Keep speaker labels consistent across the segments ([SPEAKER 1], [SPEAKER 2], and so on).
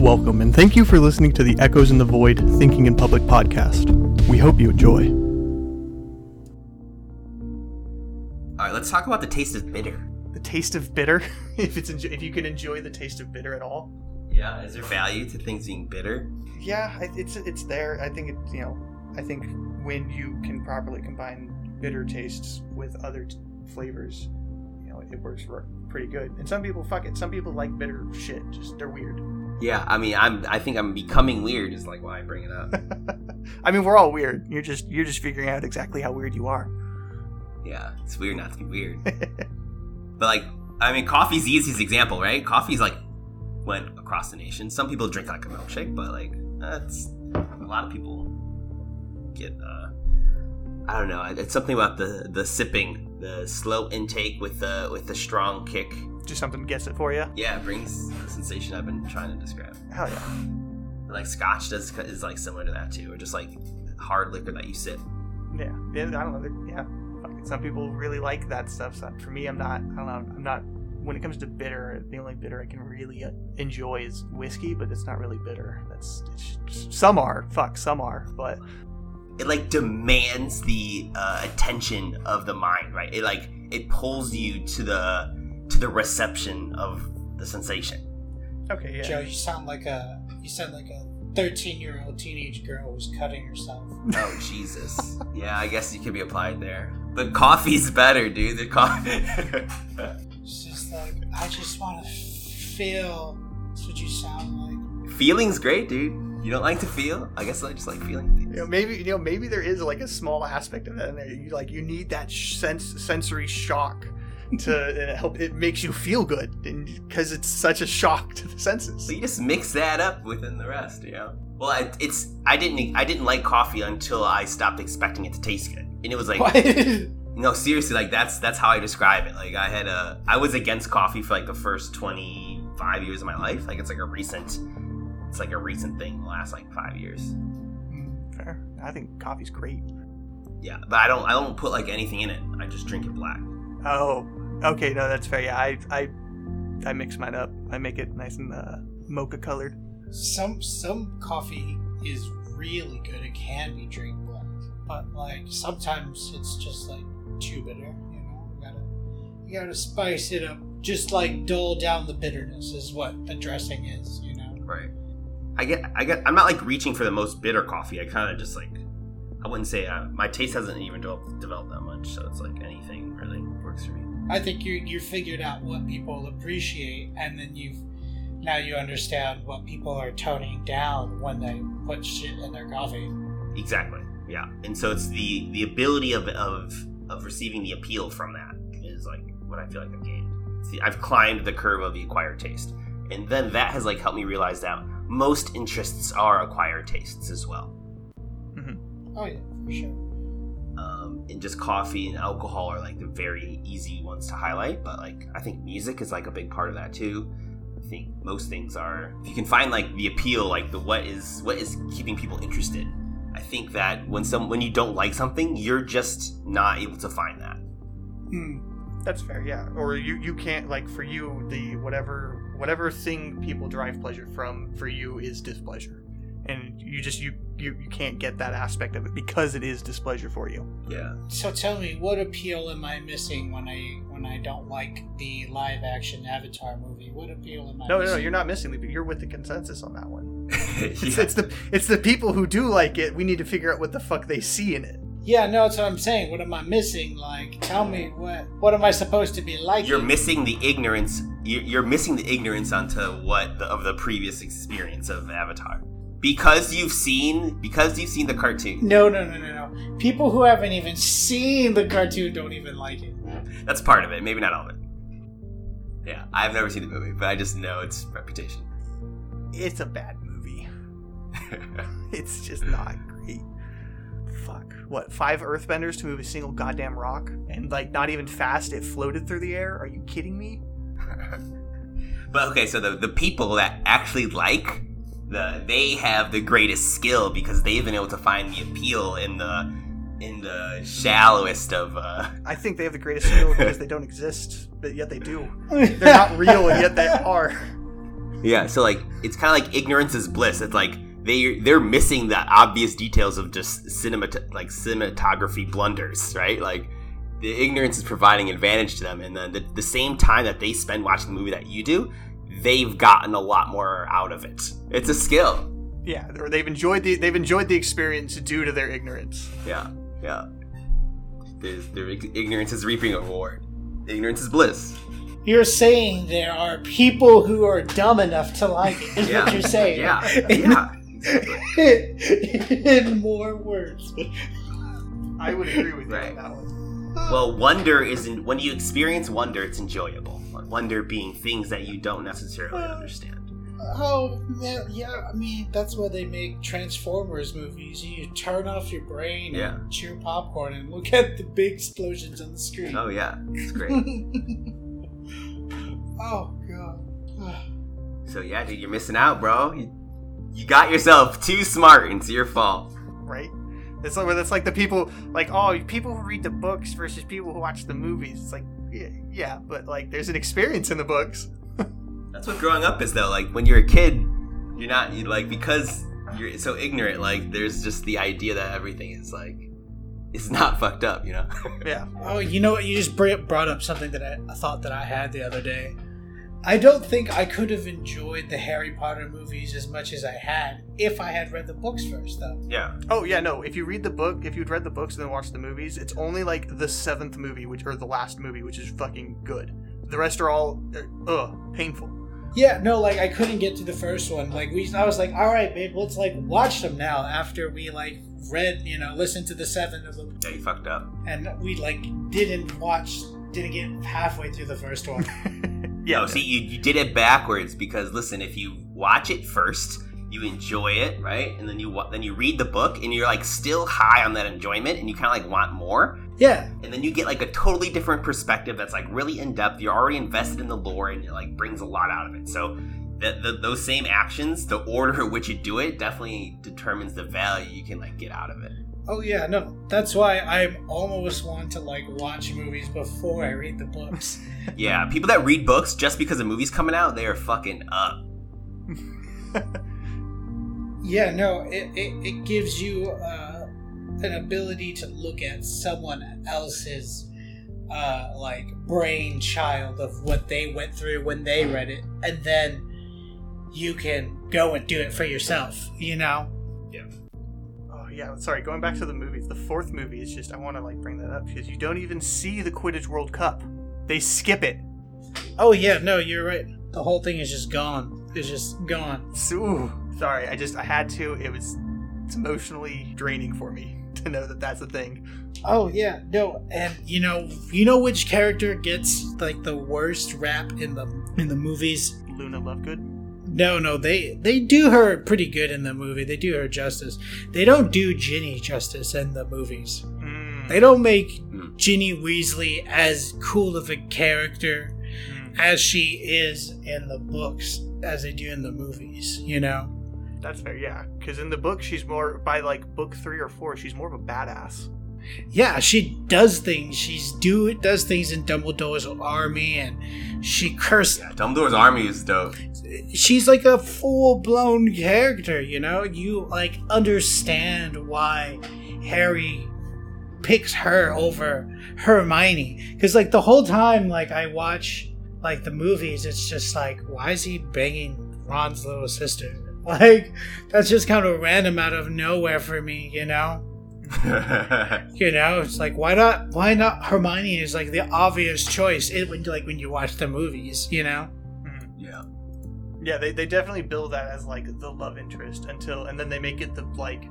[SPEAKER 1] Welcome, and thank you for listening to the Echoes in the Void Thinking in Public podcast. We hope you enjoy.
[SPEAKER 2] All right, let's talk about the taste of bitter.
[SPEAKER 1] The taste of bitter, if it's enjo- if you can enjoy the taste of bitter at all.
[SPEAKER 2] Yeah, is there value to things being bitter?
[SPEAKER 1] Yeah, it's it's there. I think it you know, I think when you can properly combine bitter tastes with other t- flavors, you know, it works pretty good. And some people fuck it. Some people like bitter shit. Just they're weird.
[SPEAKER 2] Yeah, I mean, I'm. I think I'm becoming weird. Is like why I bring it up.
[SPEAKER 1] I mean, we're all weird. You're just you're just figuring out exactly how weird you are.
[SPEAKER 2] yeah, it's weird not to be weird. but like, I mean, coffee's the easiest example, right? Coffee's like went across the nation. Some people drink like a milkshake, but like that's a lot of people get. uh I don't know. It's something about the the sipping, the slow intake with the with the strong kick.
[SPEAKER 1] Just something gets it for you.
[SPEAKER 2] Yeah, it brings the sensation I've been trying to describe.
[SPEAKER 1] Hell yeah.
[SPEAKER 2] Like Scotch does is like similar to that too, or just like hard liquor that you sip.
[SPEAKER 1] Yeah, yeah, I don't know. Yeah, some people really like that stuff. So for me, I'm not. I don't know. I'm not. When it comes to bitter, the only bitter I can really uh, enjoy is whiskey, but it's not really bitter. That's it's, some are. Fuck, some are. But
[SPEAKER 2] It like demands the uh, attention of the mind, right? It like it pulls you to the to the reception of the sensation.
[SPEAKER 1] okay, yeah.
[SPEAKER 3] Joe, you sound like a you sound like a thirteen year old teenage girl who's cutting herself.
[SPEAKER 2] Oh Jesus! yeah, I guess you could be applied there. But coffee's better, dude. The coffee.
[SPEAKER 3] It's just like I just want to feel. That's what you sound like.
[SPEAKER 2] Feeling's great, dude. You don't like to feel? I guess I just like feeling things.
[SPEAKER 1] You know, maybe you know, maybe there is like a small aspect of that in there. You like you need that sh- sense sensory shock to uh, help. It makes you feel good, because it's such a shock to the senses.
[SPEAKER 2] So you just mix that up within the rest, you know. Well, I, it's I didn't I didn't like coffee until I stopped expecting it to taste good, and it was like no seriously like that's that's how I describe it. Like I had a I was against coffee for like the first twenty five years of my life. Like it's like a recent it's like a recent thing the last like five years.
[SPEAKER 1] Fair. I think coffee's great.
[SPEAKER 2] Yeah, but I don't I don't put like anything in it. I just drink it black.
[SPEAKER 1] Oh, okay. No, that's fair. Yeah, I I I mix mine up. I make it nice and uh, mocha colored.
[SPEAKER 3] some some coffee is really good. It can be drink black, but like sometimes it's just like too bitter. You know, you gotta you gotta spice it up. Just like dull down the bitterness is what the dressing is. You know.
[SPEAKER 2] Right. I get I get I'm not like reaching for the most bitter coffee. I kind of just like I wouldn't say uh, my taste hasn't even developed, developed that much, so it's like anything really works for me.
[SPEAKER 3] I think you you figured out what people appreciate, and then you've now you understand what people are toning down when they put shit in their coffee.
[SPEAKER 2] Exactly. Yeah. And so it's the the ability of of of receiving the appeal from that is like what I feel like I've gained. See, I've climbed the curve of the acquired taste, and then that has like helped me realize that most interests are acquired tastes as well. Mm-hmm.
[SPEAKER 3] Oh yeah, for sure.
[SPEAKER 2] And just coffee and alcohol are like the very easy ones to highlight, but like I think music is like a big part of that too. I think most things are. If you can find like the appeal, like the what is what is keeping people interested. I think that when some when you don't like something, you're just not able to find that.
[SPEAKER 3] Hmm.
[SPEAKER 1] That's fair. Yeah. Or you you can't like for you the whatever whatever thing people derive pleasure from for you is displeasure, and you just you you you can't get that aspect of it because it is displeasure for you.
[SPEAKER 2] Yeah.
[SPEAKER 3] So tell me, what appeal am I missing when I when I don't like the live action Avatar movie? What appeal am I?
[SPEAKER 1] No, no,
[SPEAKER 3] missing?
[SPEAKER 1] no. You're not missing but You're with the consensus on that one. It's,
[SPEAKER 2] Yeah.
[SPEAKER 1] it's the it's the people who do like it. We need to figure out what the fuck they see in it.
[SPEAKER 3] Yeah, no, that's what I'm saying. What am I missing? Like, tell me what what am I supposed to be like?
[SPEAKER 2] You're missing the ignorance. You're you're missing the ignorance onto what the, of the previous experience of Avatar, because you've seen because you've seen the cartoon.
[SPEAKER 3] No, no, no, no, no. People who haven't even seen the cartoon don't even like it.
[SPEAKER 2] That's part of it. Maybe not all of it. Yeah, I've never seen the movie, but I just know its reputation.
[SPEAKER 1] It's a bad movie. It's just not great. Fuck. What? Five Earthbenders to move a single goddamn rock, and like not even fast. It floated through the air. Are you kidding me?
[SPEAKER 2] but okay, so the the people that actually like the they have the greatest skill because they've been able to find the appeal in the in the shallowest of uh
[SPEAKER 1] I think they have the greatest skill because they don't exist, but yet they do. They're not real, and yet they are.
[SPEAKER 2] Yeah, so like it's kind of like ignorance is bliss. It's like they they're missing the obvious details of just cinema like cinematography blunders, right? Like the ignorance is providing advantage to them, and then the, the same time that they spend watching the movie that you do, they've gotten a lot more out of it. It's a skill.
[SPEAKER 1] Yeah, or they've enjoyed the they've enjoyed the experience due to their ignorance.
[SPEAKER 2] Yeah, yeah. Their, their ignorance is reaping a reward. Ignorance is bliss.
[SPEAKER 3] You're saying there are people who are dumb enough to like it, is
[SPEAKER 2] Yeah.
[SPEAKER 3] what you're saying.
[SPEAKER 2] Yeah,
[SPEAKER 3] In,
[SPEAKER 2] yeah.
[SPEAKER 3] in more words.
[SPEAKER 1] I would agree with you
[SPEAKER 2] Right.
[SPEAKER 1] on that one.
[SPEAKER 2] Well, wonder isn't when you experience wonder, it's enjoyable. Wonder being things that you don't necessarily understand.
[SPEAKER 3] Oh, man, yeah, I mean, that's why they make Transformers movies. You turn off your brain
[SPEAKER 2] Yeah.
[SPEAKER 3] and chew popcorn and look at the big explosions on the screen.
[SPEAKER 2] Oh yeah, it's great.
[SPEAKER 3] oh, God.
[SPEAKER 2] so yeah, dude, you're missing out, bro. You, you got yourself too smart. It's your fault.
[SPEAKER 1] right? It's like that's like the people like oh people who read the books versus people who watch the movies. It's like yeah, yeah, but like there's an experience in the books.
[SPEAKER 2] That's what growing up is, though. Like when you're a kid, you're not you like because you're so ignorant. Like there's just the idea that everything is like it's not fucked up, you know.
[SPEAKER 1] Yeah,
[SPEAKER 3] Oh, you know what? You just brought up something that I, I thought that I had the other day. I don't think I could have enjoyed the Harry Potter movies as much as I had if I had read the books first, though.
[SPEAKER 2] yeah.
[SPEAKER 1] Oh yeah, no. If you read the book, if you'd read the books and then watched the movies, it's only like the seventh movie, which or the last movie, which is fucking good. The rest are all uh, ugh painful.
[SPEAKER 3] Yeah, no, like I couldn't get to the first one. Like we, I was like, all right, babe, let's like watch them now. After we like read, you know, listened to the seven of them,
[SPEAKER 2] Yeah, you fucked up.
[SPEAKER 3] and we like didn't watch, didn't get halfway through the first one.
[SPEAKER 1] Yeah,
[SPEAKER 2] see, you, you did it backwards because listen, if you watch it first, you enjoy it, right? And then you then you read the book, and you're like still high on that enjoyment, and you kind of like want more.
[SPEAKER 3] yeah,
[SPEAKER 2] And then you get like a totally different perspective that's like really in depth. You're already invested in the lore, and it like brings a lot out of it. So. The, the, those same actions, the order in which you do it, definitely determines the value you can like get out of it.
[SPEAKER 3] Oh yeah, no. That's why I'm almost want to like watch movies before I read the books.
[SPEAKER 2] Yeah, people that read books just because a movie's coming out, they are fucking up.
[SPEAKER 3] yeah, no. It it, it gives you uh, an ability to look at someone else's uh, like brainchild of what they went through when they read it, and then you can go and do it for yourself. You know.
[SPEAKER 1] Oh yeah, sorry. Going back to the movies, the fourth movie is just I want to like bring that up because you don't even see the Quidditch World Cup. They skip it.
[SPEAKER 3] Oh yeah, no, you're right. The whole thing is just gone. It's just gone.
[SPEAKER 1] So, ooh, sorry, I just I had to. It was it's emotionally draining for me to know that that's a thing.
[SPEAKER 3] Oh yeah, no, and you know, you know which character gets like the worst rap in the in the movies.
[SPEAKER 1] Luna Lovegood.
[SPEAKER 3] No, no, they they do her pretty good in the movie. They do her justice. They don't do Ginny justice in the movies.
[SPEAKER 1] Mm,
[SPEAKER 3] They don't make
[SPEAKER 2] Hmm.
[SPEAKER 3] Ginny Weasley as cool of a character
[SPEAKER 1] mm,
[SPEAKER 3] as she is in the books as they do in the movies. You know.
[SPEAKER 1] that's fair. Yeah, because in the book she's more by like book three or four, she's more of a badass.
[SPEAKER 3] Yeah, she does things. She's do does things in Dumbledore's army, and she cursed.
[SPEAKER 2] Yeah, Dumbledore's army is dope.
[SPEAKER 3] She's like a full blown character. You know, you like understand why Harry picks her over Hermione because like the whole time like I watch like the movies, it's just like why is he banging Ron's little sister? Like that's just kind of random out of nowhere for me. You know. You know, it's like why not? Why not? Hermione is like the obvious choice. It when like when you watch the movies, you know.
[SPEAKER 1] Mm.
[SPEAKER 2] yeah.
[SPEAKER 1] Yeah, they, they definitely build that as like the love interest until, and then they make it the like,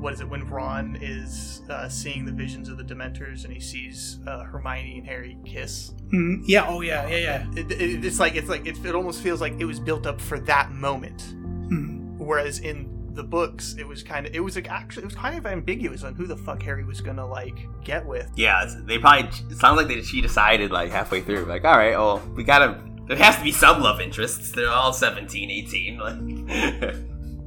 [SPEAKER 1] what is it when Ron is uh, seeing the visions of the Dementors and he sees uh, Hermione and Harry kiss.
[SPEAKER 3] Mm, yeah. Oh yeah. Yeah. Yeah.
[SPEAKER 1] It, it, it's like it's like it, it almost feels like it was built up for that moment,
[SPEAKER 3] Mm.
[SPEAKER 1] whereas in the books it was kind of it was like actually it was kind of ambiguous on who the fuck Harry was gonna like get with.
[SPEAKER 2] Yeah, they probably. It sounds like they, she decided like halfway through, like, all right, well, we gotta. There has to be some love interests. They're all 17, 18. Like,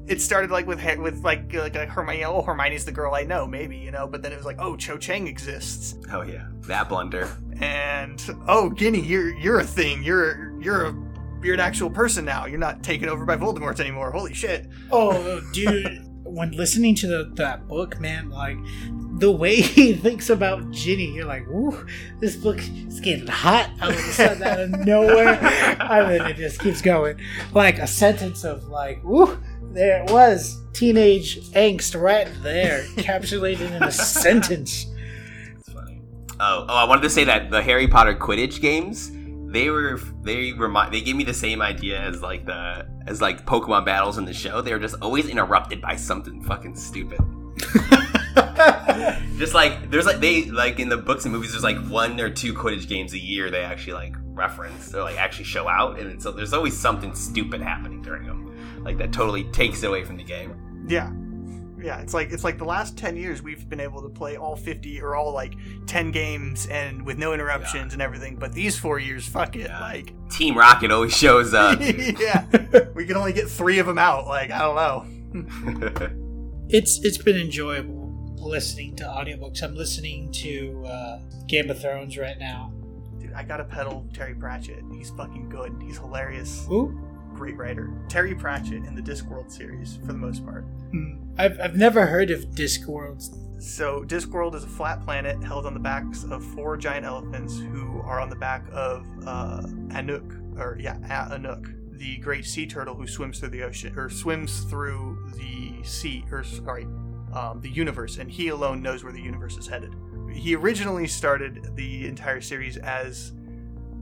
[SPEAKER 1] It started like with with like uh, like a Hermione. Oh, Hermione's the girl I know, maybe you know. But then it was like, oh, Cho Chang exists.
[SPEAKER 2] oh yeah, that blunder.
[SPEAKER 1] and oh Ginny, you're you're a thing. You're you're a you're an actual person now. You're not taken over by Voldemort anymore. Holy shit.
[SPEAKER 3] Oh, dude. when listening to the, that book, man, like the way he thinks about Ginny, you're like, "Ooh, this book is getting hot all of a sudden out of nowhere," and then it just keeps going. Like a sentence of like, "Ooh, there it was, teenage angst right there, encapsulated in a sentence."
[SPEAKER 2] It's funny. Oh, oh, I wanted to say that the Harry Potter Quidditch games, they were they remind they gave me the same idea as like the as like Pokemon battles in the show. They were just always interrupted by something fucking stupid. just like there's like they like in the books and movies, there's like one or two Quidditch games a year they actually like reference or like actually show out, and so there's always something stupid happening during them, like that totally takes it away from the game.
[SPEAKER 1] Yeah. Yeah, it's like it's like the last 10 years we've been able to play all 50 or all like 10 games and with no interruptions
[SPEAKER 2] Yeah.
[SPEAKER 1] and everything, but these 4 years fuck it,
[SPEAKER 2] Yeah.
[SPEAKER 1] like
[SPEAKER 2] Team Rocket always shows up.
[SPEAKER 1] yeah. We can only get 3 of them out, like I don't know.
[SPEAKER 3] it's it's been enjoyable listening to audiobooks. I'm listening to uh, Game of Thrones right now.
[SPEAKER 1] Dude, I got to pedal Terry Pratchett. He's fucking good. He's hilarious.
[SPEAKER 3] Ooh.
[SPEAKER 1] Great writer. Terry Pratchett in the Discworld series for the most part.
[SPEAKER 3] Hmm. I've, I've never heard of Discworld.
[SPEAKER 1] So, Discworld is a flat planet held on the backs of four giant elephants who are on the back of uh, Anuk, or yeah, Anuk, the great sea turtle who swims through the ocean, or swims through the sea, or sorry, um, the universe, and he alone knows where the universe is headed. He originally started the entire series as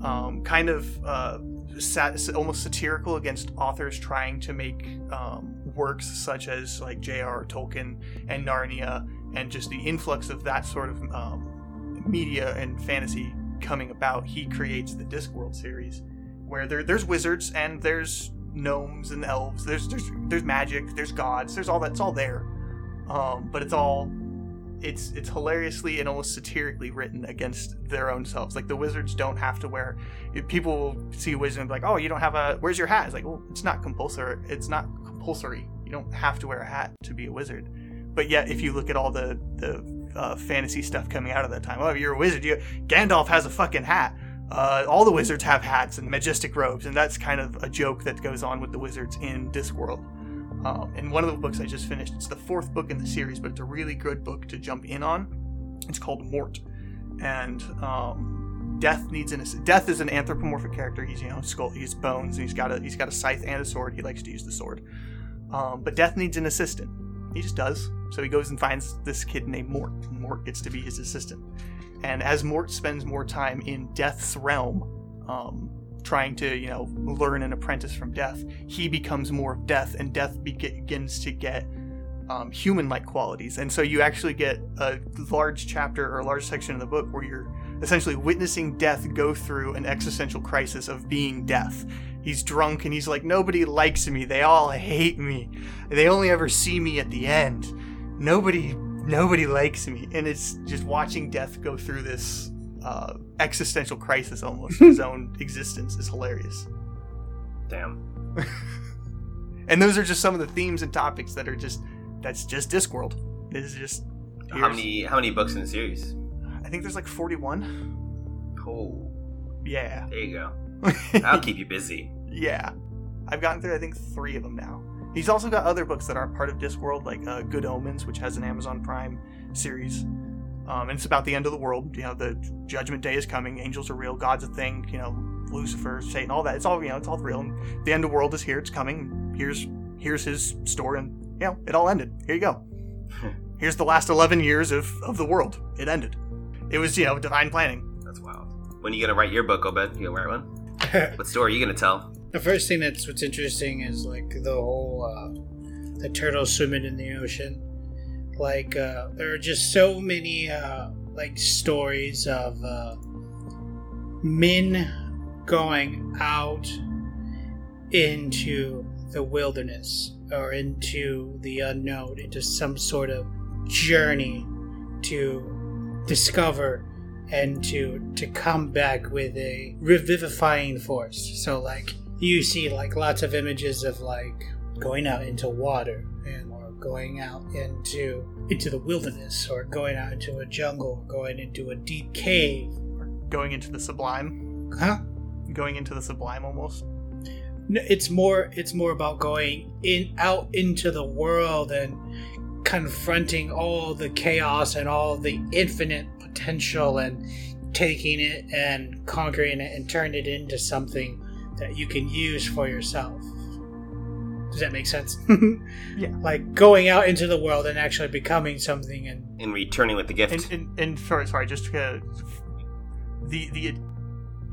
[SPEAKER 1] um, kind of uh, sat- almost satirical against authors trying to make um, works such as like J.R.R. Tolkien and Narnia, and just the influx of that sort of um, media and fantasy coming about. He creates the Discworld series, where there, there's wizards and there's gnomes and elves. There's there's there's magic. There's gods. There's all that's all there, um, but it's all it's it's hilariously and almost satirically written against their own selves. Like the wizards don't have to wear. People will see a wizard and be like, "Oh, you don't have a. Where's your hat?" It's like, well, it's not compulsory. It's not compulsory. You don't have to wear a hat to be a wizard. But yet, if you look at all the the uh, fantasy stuff coming out of that time, oh, you're a wizard. You Gandalf has a fucking hat. Uh, all the wizards have hats and majestic robes, and that's kind of a joke that goes on with the wizards in Discworld. Um, and one of the books I just finished, it's the fourth book in the series, but it's a really good book to jump in on. It's called Mort, and um, Death needs an Death is an anthropomorphic character. He's you know skull, he's bones, and he's got a he's got a scythe and a sword. He likes to use the sword, um, but Death needs an assistant. He just does. So he goes and finds this kid named Mort, Mort gets to be his assistant. And as Mort spends more time in Death's realm, um, trying to you know learn an apprentice from death he becomes more of death and death begins to get um, human-like qualities. And so you actually get a large chapter or a large section of the book where you're essentially witnessing death go through an existential crisis of being death. He's drunk and he's like nobody likes me. They all hate me. They only ever see me at the end. Nobody nobody likes me. And it's just watching death go through this uh, existential crisis almost his own existence is hilarious
[SPEAKER 2] Damn.
[SPEAKER 1] and those are just some of the themes and topics that are just that's just discworld this is just
[SPEAKER 2] How many how many books in the series?
[SPEAKER 1] i think there's like 41
[SPEAKER 2] Cool.
[SPEAKER 1] yeah
[SPEAKER 2] there you go. That'll keep you busy.
[SPEAKER 1] yeah i've gotten through i think three of them now he's also got other books that aren't part of discworld like uh, good omens which has an amazon prime series um, and it's about the end of the world you know the judgment day is coming angels are real god's a thing you know lucifer satan all that it's all you know it's all real and the end of the world is here it's coming here's here's his story and you know it all ended here you go here's the last 11 years of, of the world it ended it was you know divine planning
[SPEAKER 2] That's wild. When are you gonna write your book, Obed? You gonna write one? What story are you gonna tell?
[SPEAKER 3] The first thing that's what's interesting is like the whole uh, the turtles swimming in the ocean. Like uh, there are just so many uh, like stories of uh, men going out into the wilderness or into the unknown, into some sort of journey to discover and to to come back with a revivifying force. So like you see like lots of images of like going out into water going out into into the wilderness or going out into a jungle or going into a deep cave.
[SPEAKER 1] or going into the sublime
[SPEAKER 3] Huh?
[SPEAKER 1] going into the sublime almost
[SPEAKER 3] No, it's more it's more about going in out into the world and confronting all the chaos and all the infinite potential and taking it and conquering it and turning it into something that you can use for yourself. Does that make sense?
[SPEAKER 1] Yeah.
[SPEAKER 3] Like going out into the world and actually becoming something and
[SPEAKER 2] In returning with the gift.
[SPEAKER 1] And, and, and sorry, sorry, just to, the the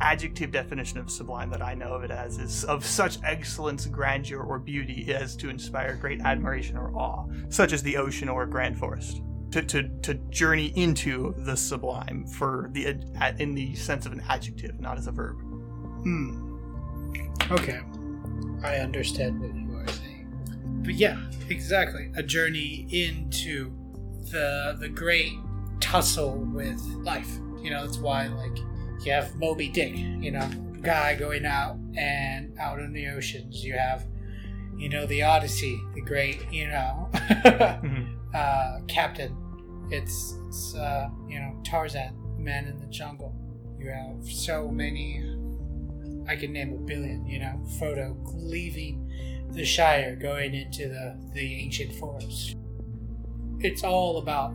[SPEAKER 1] adjective definition of sublime that I know of it as is of such excellence, grandeur, or beauty as to inspire great admiration or awe, such as the ocean or a grand forest. To, to, to journey into the sublime for the ad- in the sense of an adjective, not as a verb.
[SPEAKER 3] Hmm. Okay. I understand But yeah, exactly. A journey into the the great tussle with life. You know, that's why like you have Moby Dick, you know, guy going out and out in the oceans. You have, you know, the Odyssey, the great, you know, uh, captain. It's it's uh, you know Tarzan, man in the jungle. You have so many. I can name a billion. You know, Frodo leaving the Shire, going into the the ancient forest. It's all about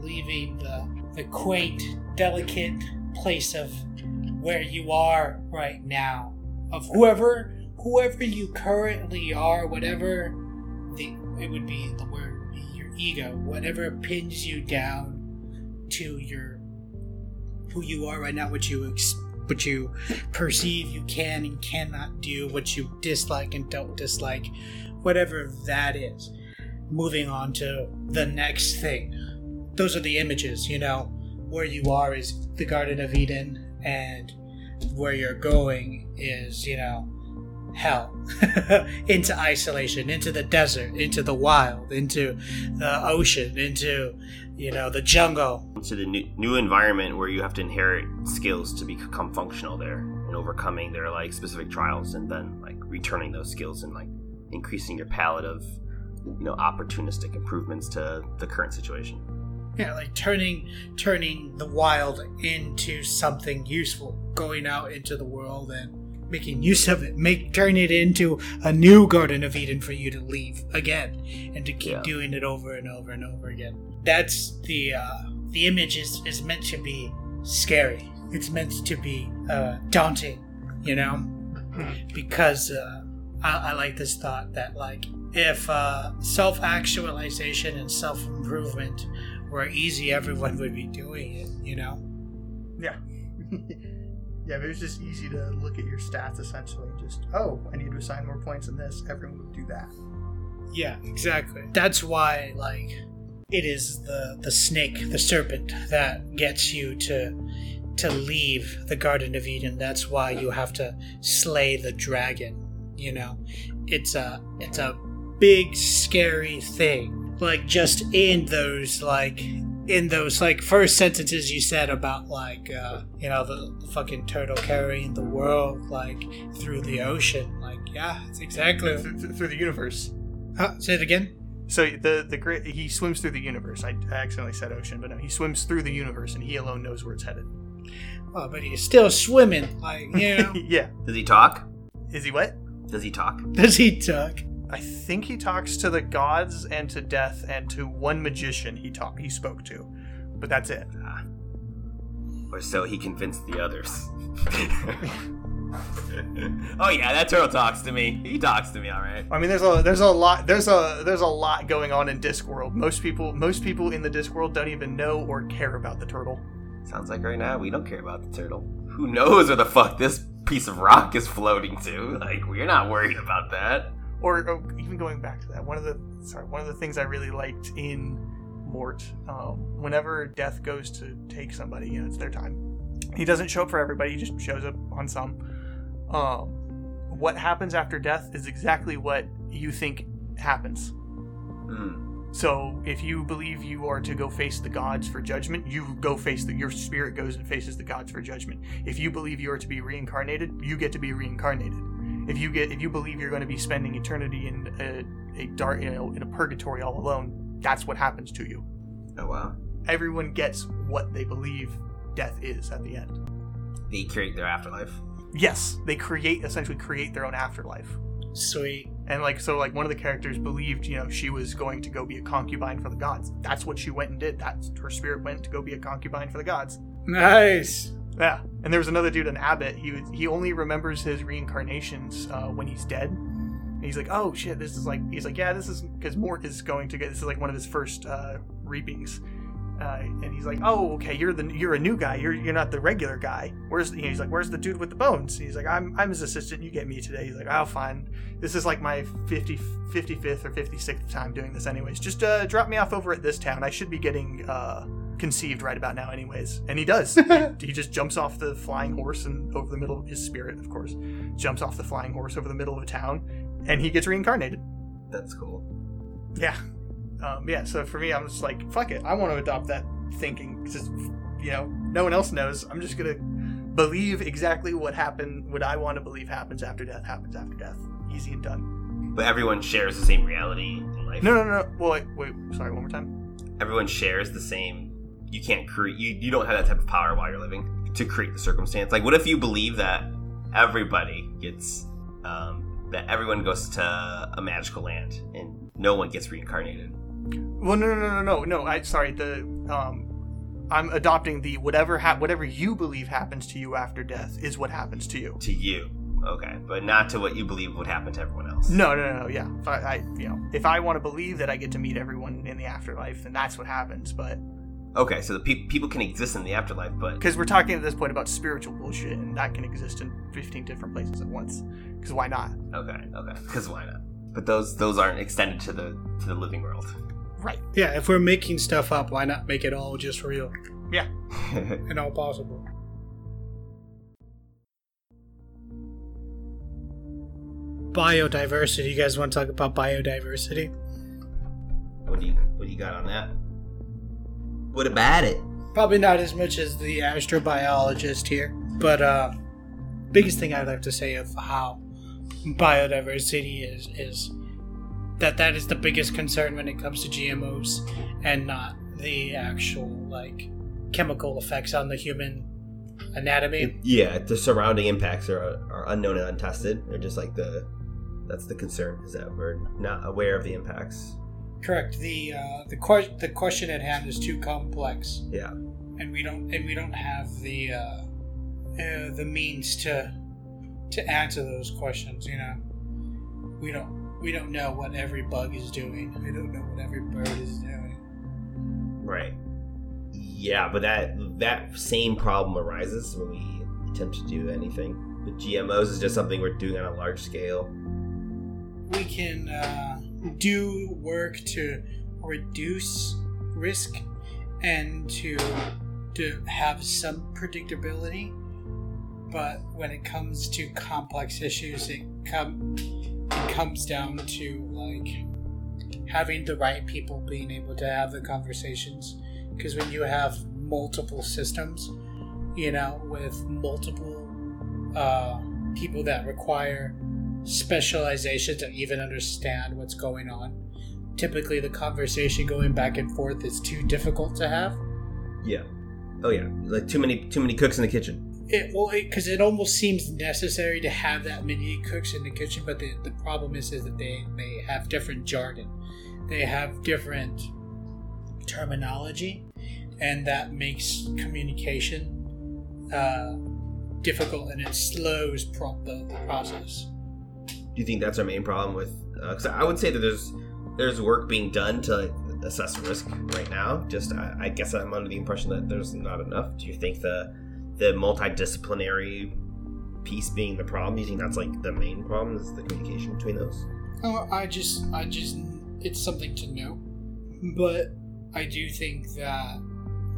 [SPEAKER 3] leaving the the quaint, delicate place of where you are right now, of whoever whoever you currently are, whatever the it would be the word your ego, whatever pins you down to your who you are right now, what you ex- what you perceive you can and cannot do, what you dislike and don't dislike, whatever that is. Moving on to the next thing. Those are the images, you know. Where you are is the Garden of Eden, and where you're going is, you know, hell. into isolation, into the desert, into the wild, into the ocean, into, you know, the jungle.
[SPEAKER 2] Into the new, new environment where you have to inherit skills to become functional there and overcoming their like specific trials and then like returning those skills and like increasing your palette of you know opportunistic improvements to the current situation
[SPEAKER 3] Yeah, like turning turning the wild into something useful, going out into the world and making use of it, make turn it into a new Garden of Eden for you to leave again and to keep
[SPEAKER 2] Yeah.
[SPEAKER 3] doing it over and over and over again. That's the uh, the image is, is meant to be scary. It's meant to be uh, daunting, you know, because uh, I, I like this thought that like if uh, self actualization and self improvement were easy, everyone would be doing it, you know?
[SPEAKER 1] Yeah. yeah, if it was just easy to look at your stats essentially and just, oh, I need to assign more points in this, everyone would do that.
[SPEAKER 3] Yeah, exactly. That's why, like, it is the the snake, the serpent, that gets you to to leave the Garden of Eden. That's why you have to slay the dragon. You know, it's a it's a big scary thing. Like just in those like in those like first sentences you said about like uh, you know the, fucking turtle carrying the world like through the ocean. Like yeah, it's exactly.
[SPEAKER 1] Through, through- through the universe.
[SPEAKER 3] Huh, say it again.
[SPEAKER 1] So the the great he swims through the universe. I I accidentally said ocean, but no, he swims through the universe, and he alone knows where it's headed.
[SPEAKER 3] Oh, but he's still swimming. Like, you know,
[SPEAKER 1] yeah.
[SPEAKER 2] does he talk
[SPEAKER 1] Is he what?
[SPEAKER 2] does he talk
[SPEAKER 3] does he talk?
[SPEAKER 1] I think he talks to the gods and to death and to one magician he talked he spoke to, but that's it.
[SPEAKER 2] Ah. or so he convinced the others oh yeah that turtle talks to me he talks to me all right
[SPEAKER 1] I mean, there's a there's a lot there's a there's a lot going on in Discworld. Most people most people in the Discworld don't even know or care about the turtle.
[SPEAKER 2] sounds like right now we don't care about the turtle who knows where the fuck this piece of rock is floating to like we're not worried about that
[SPEAKER 1] or oh, even going back to that, one of the sorry, one of the things I really liked in Mort, um, whenever Death goes to take somebody, you know, it's their time. He doesn't show up for everybody; he just shows up on some. Um, what happens after death is exactly what you think happens.
[SPEAKER 2] Hmm.
[SPEAKER 1] So, if you believe you are to go face the gods for judgment, you go face the your spirit goes and faces the gods for judgment. If you believe you are to be reincarnated, you get to be reincarnated. If you get if you believe you're going to be spending eternity in a, a dark you know in a purgatory all alone, that's what happens to you.
[SPEAKER 2] oh wow
[SPEAKER 1] Everyone gets what they believe death is at the end.
[SPEAKER 2] they create their afterlife
[SPEAKER 1] Yes, they create essentially create their own afterlife.
[SPEAKER 3] Sweet.
[SPEAKER 1] And like so like one of the characters believed, you know, she was going to go be a concubine for the gods. That's what she went and did. That's her spirit went to go be a concubine for the gods.
[SPEAKER 3] Nice.
[SPEAKER 1] Yeah. And there was another dude, an abbot. He was, he only remembers his reincarnations uh, when he's dead. And he's like, oh shit, this is like he's like, yeah, this is because Mort is going to get this is like one of his first uh, reapings. Uh, and he's like, "Oh, okay, you're the you're a new guy. You're you're not the regular guy. Where's the, he's like, where's the dude with the bones? He's like, I'm I'm his assistant. You get me today. He's like, oh, fine. This is like my 50, 55th or 56th time doing this, anyways. Just uh, drop me off over at this town. I should be getting uh, conceived right about now, anyways. And he does. he just jumps off the flying horse and over the middle. Of his spirit, of course, jumps off the flying horse over the middle of a town, and he gets reincarnated.
[SPEAKER 2] That's cool.
[SPEAKER 1] Yeah. Um, yeah, so for me, I'm just like, fuck it. I want to adopt that thinking. Because, you know, no one else knows. I'm just going to believe exactly what happened, what I want to believe happens after death, happens after death. Easy and done.
[SPEAKER 2] But everyone shares the same reality in life.
[SPEAKER 1] No, no, no. Well, wait, wait sorry, one more time.
[SPEAKER 2] Everyone shares the same. You can't create. You, you don't have that type of power while you're living to create the circumstance. Like, what if you believe that everybody gets, um, that everyone goes to a magical land and no one gets reincarnated?
[SPEAKER 1] Well, no, no, no, no, no, no. I sorry. The um, I'm adopting the whatever ha- whatever you believe happens to you after death is what happens to you.
[SPEAKER 2] To you, okay, but not to what you believe would happen to everyone else.
[SPEAKER 1] No, no, no, no. Yeah, if I, I, you know, if I want to believe that I get to meet everyone in the afterlife, then that's what happens. But
[SPEAKER 2] Okay, so the pe- people can exist in the afterlife, but
[SPEAKER 1] because we're talking at this point about spiritual bullshit, and that can exist in 15 different places at once. Because why not?
[SPEAKER 2] okay, okay, because why not? But those those aren't extended to the to the living world.
[SPEAKER 1] Right.
[SPEAKER 3] Yeah, if we're making stuff up, why not make it all just real
[SPEAKER 1] Yeah.
[SPEAKER 3] and all possible? Biodiversity. You guys want to talk about biodiversity?
[SPEAKER 2] what do you what do you got on that? What about it?
[SPEAKER 3] Probably not as much as the astrobiologist here, but uh, biggest thing I'd like to say of how biodiversity is is that that is the biggest concern when it comes to GMOs, and not the actual like chemical effects on the human anatomy.
[SPEAKER 2] Yeah, the surrounding impacts are are unknown and untested. They're just like the that's the concern is that we're not aware of the impacts.
[SPEAKER 3] Correct. The uh, the que- the question at hand is too complex,
[SPEAKER 2] Yeah.
[SPEAKER 3] and we don't and we don't have the uh, uh, the means to to answer those questions. You know, we don't we don't know what every bug is doing. We don't know what every bird is doing.
[SPEAKER 2] Right. Yeah, but that that same problem arises when we attempt to do anything. With GMOs is just something we're doing on a large scale.
[SPEAKER 3] We can uh, do work to reduce risk and to to have some predictability. But when it comes to complex issues, it come it comes down to like having the right people being able to have the conversations. Because when you have multiple systems, you know, with multiple uh, people that require specialization to even understand what's going on, typically the conversation going back and forth is too difficult to have.
[SPEAKER 2] Yeah. Oh yeah. Like too many too many cooks in the kitchen.
[SPEAKER 3] It well, because it, almost seems necessary to have that many cooks in the kitchen, but the, the problem is is that they they have different jargon, they have different terminology, and that makes communication uh, difficult and it slows pro- the, the process.
[SPEAKER 2] Do you think that's our main problem with? Because I would say that there's there's work being done to assess risk right now. Just I, I guess I'm under the impression that there's not enough. Do you think the the multidisciplinary piece being the problem? You think that's like the main problem? Is the communication between those?
[SPEAKER 3] Oh, I just, I just, it's something to know, but I do think that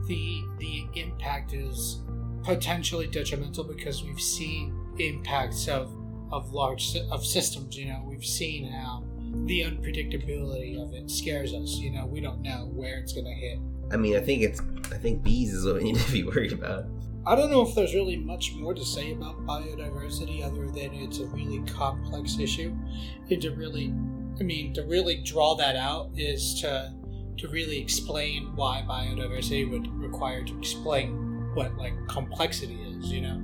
[SPEAKER 3] the the impact is potentially detrimental because we've seen impacts of of large of systems. You know, we've seen how the unpredictability of it scares us. You know, we don't know where it's going to hit.
[SPEAKER 2] I mean, I think it's I think bees is what we need to be worried about.
[SPEAKER 3] I don't know if there's really much more to say about biodiversity other than it's a really complex issue. And to really, I mean, to really draw that out is to to really explain why biodiversity would require to explain what like complexity is. You know,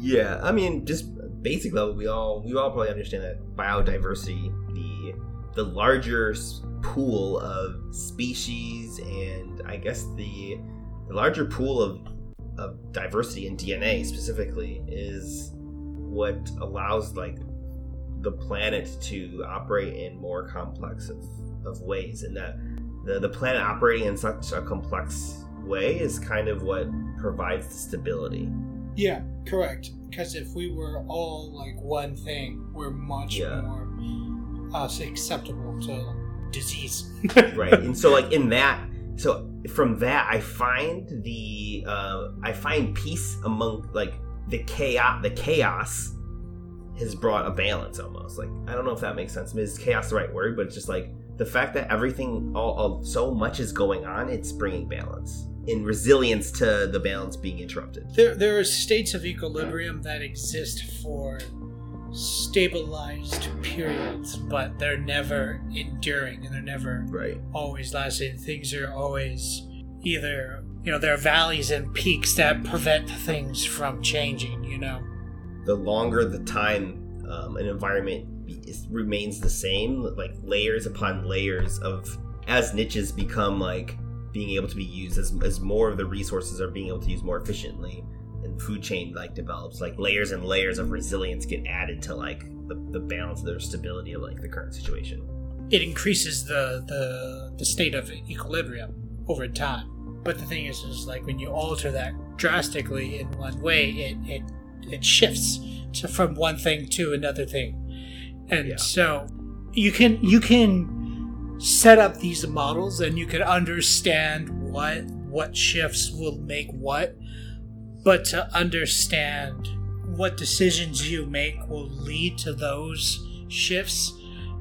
[SPEAKER 2] Yeah, I mean, just basic level, we all we all probably understand that biodiversity, the the larger pool of species, and I guess the the larger pool of of diversity in DNA specifically is what allows like the planet to operate in more complex of, of ways, and that the the planet operating in such a complex way is kind of what provides the stability.
[SPEAKER 3] Yeah, correct. Because if we were all like one thing, we're much
[SPEAKER 2] Yeah.
[SPEAKER 3] more uh, acceptable to disease.
[SPEAKER 2] right and so like in that so from that i find the uh i find peace among like the chaos the chaos has brought a balance almost. Like i don't know if that makes sense. I mean, is chaos the right word? But it's just like the fact that everything all, all so much is going on it's bringing balance in resilience to the balance being interrupted.
[SPEAKER 3] There, there are states of equilibrium that exist for stabilized periods, but they're never enduring and they're never
[SPEAKER 2] right
[SPEAKER 3] always lasting. Things are always either, you know, there are valleys and peaks that prevent things from changing, you know.
[SPEAKER 2] the longer the time um, an environment is, remains the same, like layers upon layers of as niches become like being able to be used as, as more of the resources are being able to use more efficiently and food chain like develops like layers and layers of resilience get added to like the, the balance of their stability of like the current situation
[SPEAKER 3] It increases the, the the state of equilibrium over time. But the thing is, is like when you alter that drastically in one way, it it, it shifts to, from one thing to another thing, and
[SPEAKER 2] Yeah.
[SPEAKER 3] so you can you can set up these models and you can understand what what shifts will make what, but to understand what decisions you make will lead to those shifts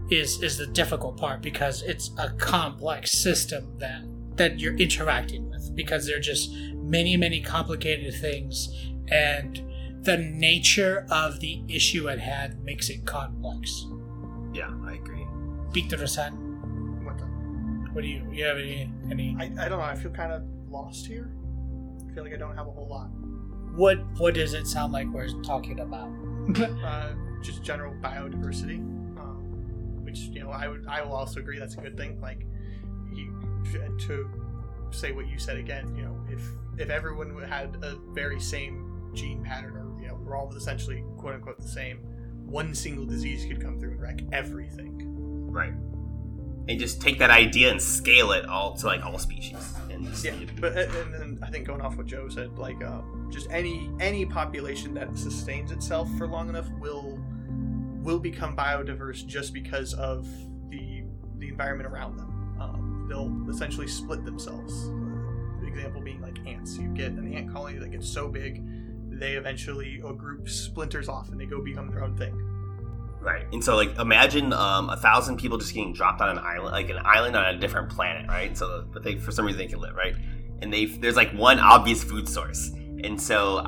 [SPEAKER 3] is is the difficult part because it's a complex system that that you're interacting with because there are just many many complicated things and the nature of the issue at hand makes it complex.
[SPEAKER 2] yeah i agree
[SPEAKER 3] Victor San,
[SPEAKER 1] What the?
[SPEAKER 3] what do you you have any any
[SPEAKER 1] I, I don't know. I feel kind of lost here. I feel like I don't have a whole lot.
[SPEAKER 3] What what does it sound like we're talking about?
[SPEAKER 1] Uh, just general biodiversity, um, which you know I would I will also agree that's a good thing. Like you, to say what you said again, you know, if if everyone had a very same gene pattern, or you know, we're all essentially quote unquote the same, one single disease could come through and wreck everything.
[SPEAKER 2] right and just take that idea and scale it all to like all species and just,
[SPEAKER 1] Yeah, but uh, and then I think going off what Joe said, like um, just any any population that sustains itself for long enough will will become biodiverse just because of the the environment around them. Um, they'll essentially split themselves. The example being like ants. You get an ant colony that gets so big, they eventually a group splinters off and they go become their own thing.
[SPEAKER 2] Right. And so, like, imagine um, a thousand people just getting dropped on an island, like an island on a different planet, right? So, but they, for some reason, they can live, right? And they, there's like one obvious food source, and so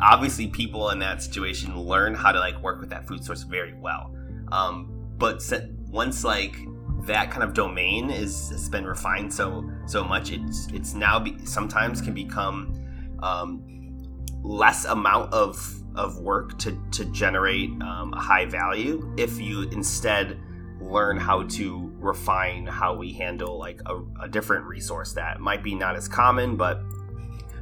[SPEAKER 2] obviously, people in that situation learn how to like work with that food source very well. Um, but se- once like that kind of domain is has been refined so so much, it's it's now be, sometimes can become um, less amount of of work to to generate um, a high value if you instead learn how to refine how we handle like a, a different resource that might be not as common but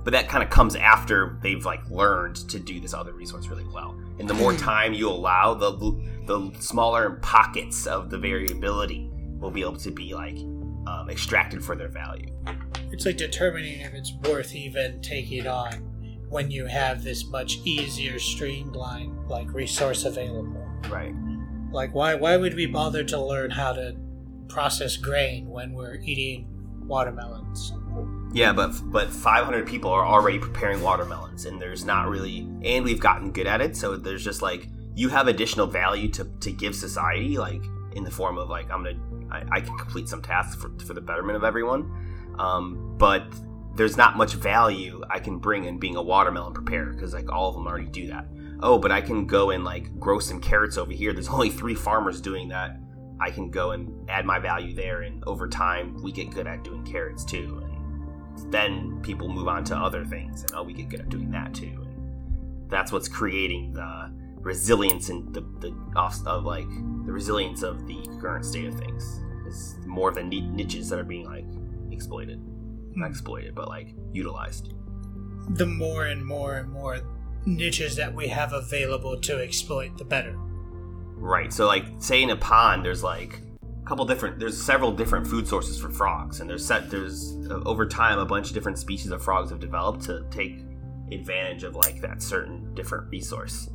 [SPEAKER 2] but that kind of comes after they've like learned to do this other resource really well. And the more time you allow the the smaller pockets of the variability will be able to be like um, extracted for their value.
[SPEAKER 3] It's like determining if it's worth even taking on when you have this much easier streamlined like resource available.
[SPEAKER 2] right
[SPEAKER 3] Like why why would we bother to learn how to process grain when we're eating watermelons?
[SPEAKER 2] Yeah, but but 500 people are already preparing watermelons, and there's not really, and we've gotten good at it. So there's just like you have additional value to, to give society, like in the form of like I'm gonna I, I can complete some tasks for, for the betterment of everyone. Um, but there's not much value I can bring in being a watermelon preparer because like all of them already do that. Oh, but I can go and like grow some carrots over here. There's only three farmers doing that. I can go and add my value there, and over time we get good at doing carrots too. And then people move on to other things, and oh, we get good at doing that too. And that's what's creating the resilience and the, the off of like the resilience of the current state of things. Is more of the niches that are being like exploited, not exploited, but like utilized.
[SPEAKER 3] The more and more and more niches that we have available to exploit, the better.
[SPEAKER 2] Right. So like say in a pond there's like a couple different there's several different food sources for frogs and there's set there's uh, over time a bunch of different species of frogs have developed to take advantage of like that certain different resource.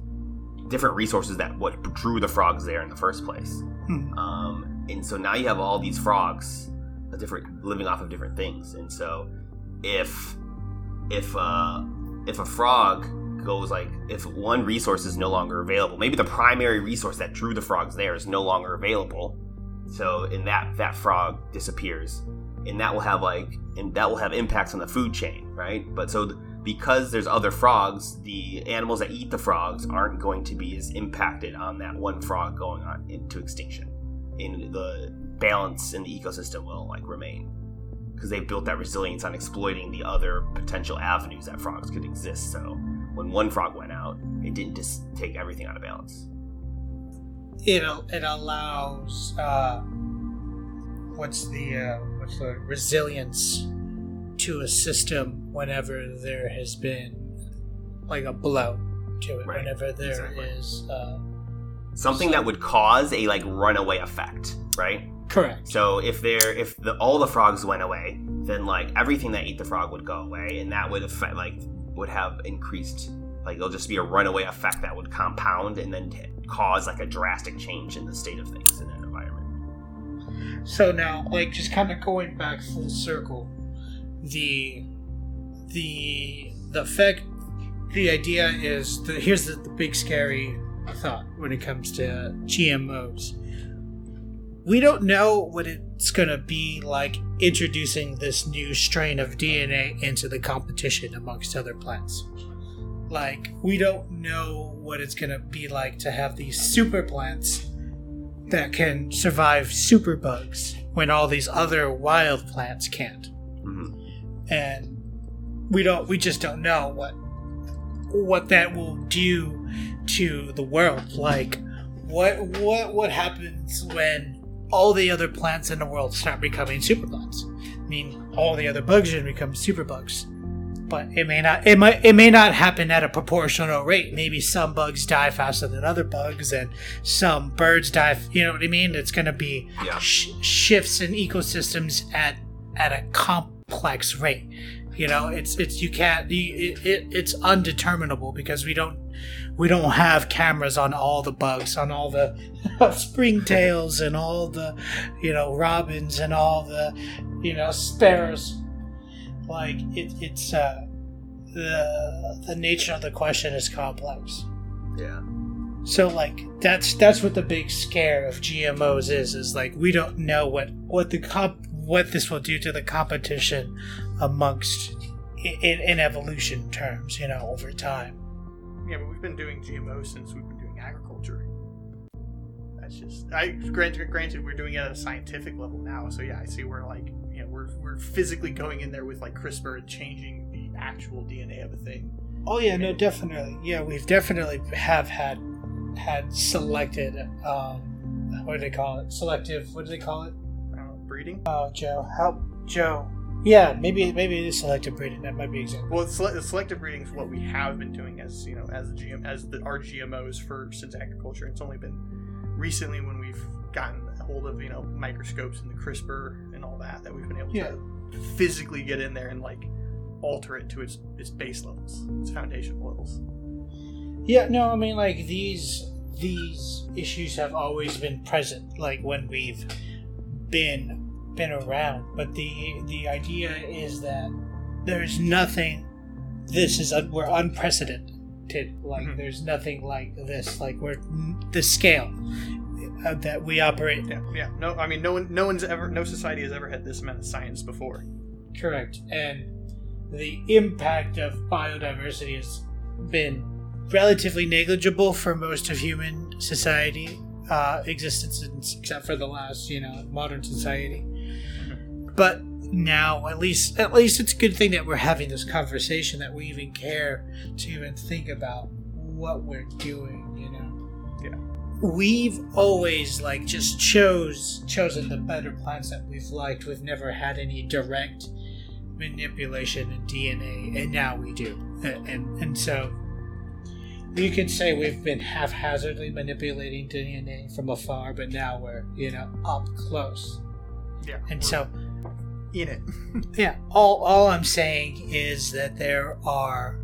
[SPEAKER 2] Different resources that what drew the frogs there in the first place.
[SPEAKER 3] Hmm.
[SPEAKER 2] Um, and so now you have all these frogs, a different living off of different things. And so if if uh, if a frog goes like if one resource is no longer available, maybe the primary resource that drew the frogs there is no longer available. So in that that frog disappears, and that will have like and that will have impacts on the food chain, right? But so. Th- because there's other frogs, the animals that eat the frogs aren't going to be as impacted on that one frog going on into extinction. In the balance in the ecosystem will like remain because they've built that resilience on exploiting the other potential avenues that frogs could exist. So when one frog went out, it didn't just take everything out of balance.
[SPEAKER 3] It it allows uh, what's the uh, what's the resilience to a system whenever there has been like a blow to it.
[SPEAKER 2] Right,
[SPEAKER 3] Whenever there is
[SPEAKER 2] exactly.
[SPEAKER 3] uh,
[SPEAKER 2] Something that would cause a like runaway effect, right?
[SPEAKER 3] Correct.
[SPEAKER 2] So if there if the all the frogs went away, then like everything that ate the frog would go away, and that would affect like would have increased like it'll just be a runaway effect that would compound and then t- cause like a drastic change in the state of things in that environment.
[SPEAKER 3] So now, like, just kind of going back full circle, the the the effect, the idea is the here's the, the big scary thought when it comes to GMOs. We don't know what it's gonna be like introducing this new strain of DNA into the competition amongst other plants. Like, we don't know what it's gonna be like to have these super plants that can survive super bugs when all these other wild plants can't.
[SPEAKER 2] hmm
[SPEAKER 3] And we don't we just don't know what what that will do to the world. Like what what what happens when all the other plants in the world start becoming super plants. I mean all the other bugs are gonna become superbugs. But it may not it might it may not happen at a proportional rate. Maybe some bugs die faster than other bugs and some birds die you know what I mean? It's gonna be
[SPEAKER 2] Yeah.
[SPEAKER 3] sh- shifts in ecosystems at at a complex rate. You know, it's it's you can't you, it, it it's undeterminable because we don't we don't have cameras on all the bugs, on all the springtails and all the you know robins and all the you know sparrows. Like it, it's uh, the the nature of the question is complex.
[SPEAKER 2] Yeah.
[SPEAKER 3] So like that's that's what the big scare of GMOs is is like we don't know what what the comp what this will do to the competition amongst in, in evolution terms, you know, over time.
[SPEAKER 1] Yeah, but we've been doing GMO since we've been doing agriculture. That's just I granted granted we're doing it at a scientific level now, so yeah, I see we're like you know, we're we're physically going in there with like CRISPR and changing the actual DNA of a thing.
[SPEAKER 3] Oh yeah, no, definitely. Yeah, we've definitely have had had selected um what do they call it? Selective what do they call it?
[SPEAKER 1] I breeding.
[SPEAKER 3] Oh Joe, help Joe. Yeah, maybe maybe it is selective breeding. That might be exactly.
[SPEAKER 1] Well, sele- selective breeding is what we have been doing as you know as the GM as the our GMOs for since agriculture. It's only been recently when we've gotten a hold of you know microscopes and the CRISPR and all that that we've been able
[SPEAKER 3] Yeah.
[SPEAKER 1] to physically get in there and like alter it to its its base levels, its foundational levels.
[SPEAKER 3] Yeah, no, I mean like these these issues have always been present, like when we've been been around. But the the idea is that there's nothing. This is un, we're unprecedented. Like
[SPEAKER 1] Mhm.
[SPEAKER 3] there's nothing like this. Like we're the scale uh, that we operate.
[SPEAKER 1] Yeah, yeah. No, I mean no one no one's ever no society has ever had this amount of science before.
[SPEAKER 3] Correct. And the impact of biodiversity has been relatively negligible for most of human society uh, existence, except for the last, you know, modern society. But now, at least, at least it's a good thing that we're having this conversation. That we even care to even think about what we're doing, you know.
[SPEAKER 1] Yeah.
[SPEAKER 3] We've always like just chose chosen the better plants that we've liked. We've never had any direct manipulation in DNA, and now we do. And and, and so you can say we've been haphazardly manipulating DNA from afar, but now we're you know up close.
[SPEAKER 1] Yeah.
[SPEAKER 3] And so
[SPEAKER 1] in it.
[SPEAKER 3] yeah, all all I'm saying is that there are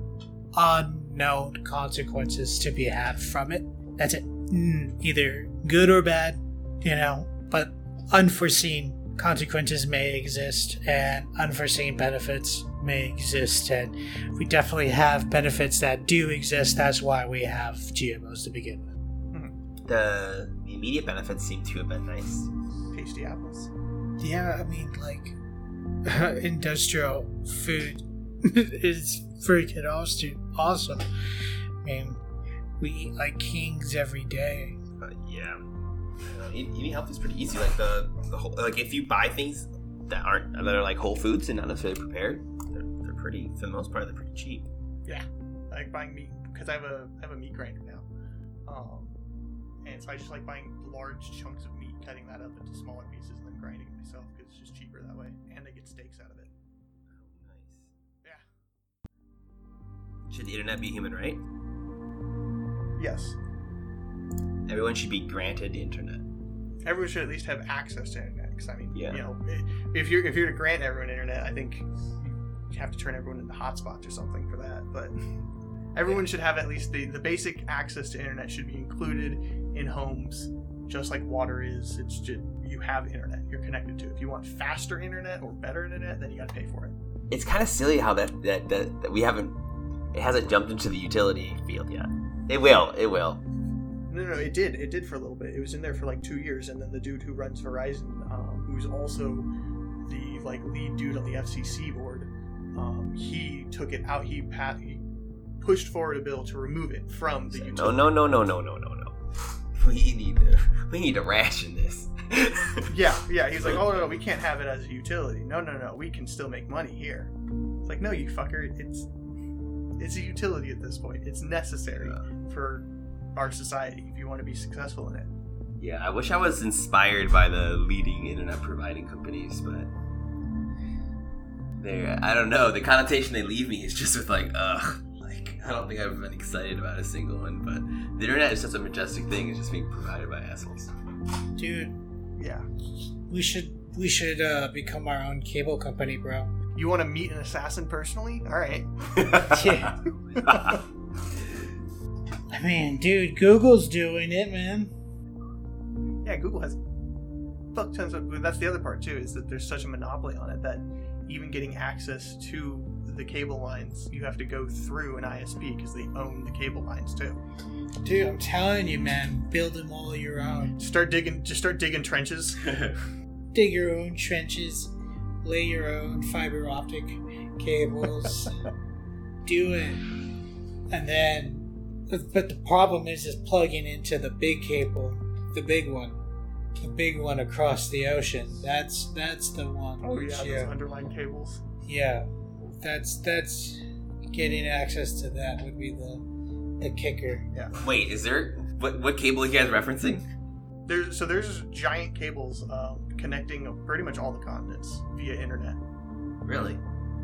[SPEAKER 3] unknown consequences to be had from it. That's it. Mm, Either good or bad, you know, but unforeseen consequences may exist and unforeseen benefits may exist and we definitely have benefits that do exist that's why we have gmos to begin with
[SPEAKER 2] The, the immediate benefits seem to have been nice.
[SPEAKER 1] Tasty apples.
[SPEAKER 3] yeah i mean like industrial food is freaking awesome awesome i mean we eat like kings every day
[SPEAKER 2] Uh, yeah. Uh, eating healthy is pretty easy. Like the, the whole, like if you buy things that aren't that are like whole foods and not necessarily prepared, they're, they're pretty for the most part they're pretty cheap.
[SPEAKER 1] I like buying meat because I have a I have a meat grinder now, um, and so I just like buying large chunks of meat, cutting that up into smaller pieces, and then grinding it myself because it's just cheaper that way, steaks out of it.
[SPEAKER 2] Oh, nice. Should the internet be human right?
[SPEAKER 1] Yes,
[SPEAKER 2] Everyone should be granted the internet.
[SPEAKER 1] everyone should at least have access to internet. Because I mean,
[SPEAKER 2] Yeah.
[SPEAKER 1] you know, if you're if you're to grant everyone internet, I think you have to turn everyone into hotspots or something for that. But everyone should have at least the the basic access to internet should be included in homes, just like water is. It's just you have internet you're connected to. If you want faster internet or better internet, then you got to pay for it.
[SPEAKER 2] It's kind of silly how that, that that that we haven't it hasn't jumped into the utility field yet. It will. It will.
[SPEAKER 1] No, no, it did. It did for a little bit. It was in there for like two years, and then the dude who runs Verizon, um, who's also the like lead dude on the FCC board, um, he took it out. He pat he pushed forward a bill to remove it from the
[SPEAKER 2] No,
[SPEAKER 1] utility.
[SPEAKER 2] no, no, no, no, no, no, no. We need to we need to ration this.
[SPEAKER 1] Yeah, yeah. He's like, oh no, no, we can't have it as a utility. No, no, no, we can still make money here. It's like, no, you fucker. It's it's a utility at this point. It's necessary for our society if you want to be successful in it.
[SPEAKER 2] Yeah, I wish I was inspired by the leading internet providing companies, but they I don't know. The connotation they leave me is just with like, ugh. Like, I don't think I've been excited about a single one, but the internet is such a majestic thing. It's just being provided by assholes.
[SPEAKER 3] dude
[SPEAKER 1] Yeah.
[SPEAKER 3] we should we should uh, become our own cable company bro
[SPEAKER 1] You want to meet an assassin personally? All right.
[SPEAKER 3] Yeah. I mean, dude, Google's doing it, man.
[SPEAKER 1] Yeah, Google has fuck tons of. That's the other part too, is that there's such a monopoly on it that even getting access to the cable lines, you have to go through an ISP because they own the cable lines too.
[SPEAKER 3] Dude, I'm telling you, man, build them all your own.
[SPEAKER 1] Start digging, just start digging trenches.
[SPEAKER 3] Dig your own trenches, lay your own fiber optic cables. Do it. And then, but but the problem is, is plugging into the big cable, the big one, the big one across the ocean. That's that's the one.
[SPEAKER 1] Oh yeah, those underlying cables.
[SPEAKER 3] Yeah, that's that's getting access to that would be the the kicker. Yeah.
[SPEAKER 2] Wait, is there what what cable are you guys referencing?
[SPEAKER 1] There's so there's giant cables um, connecting pretty much all the continents via internet.
[SPEAKER 2] Really?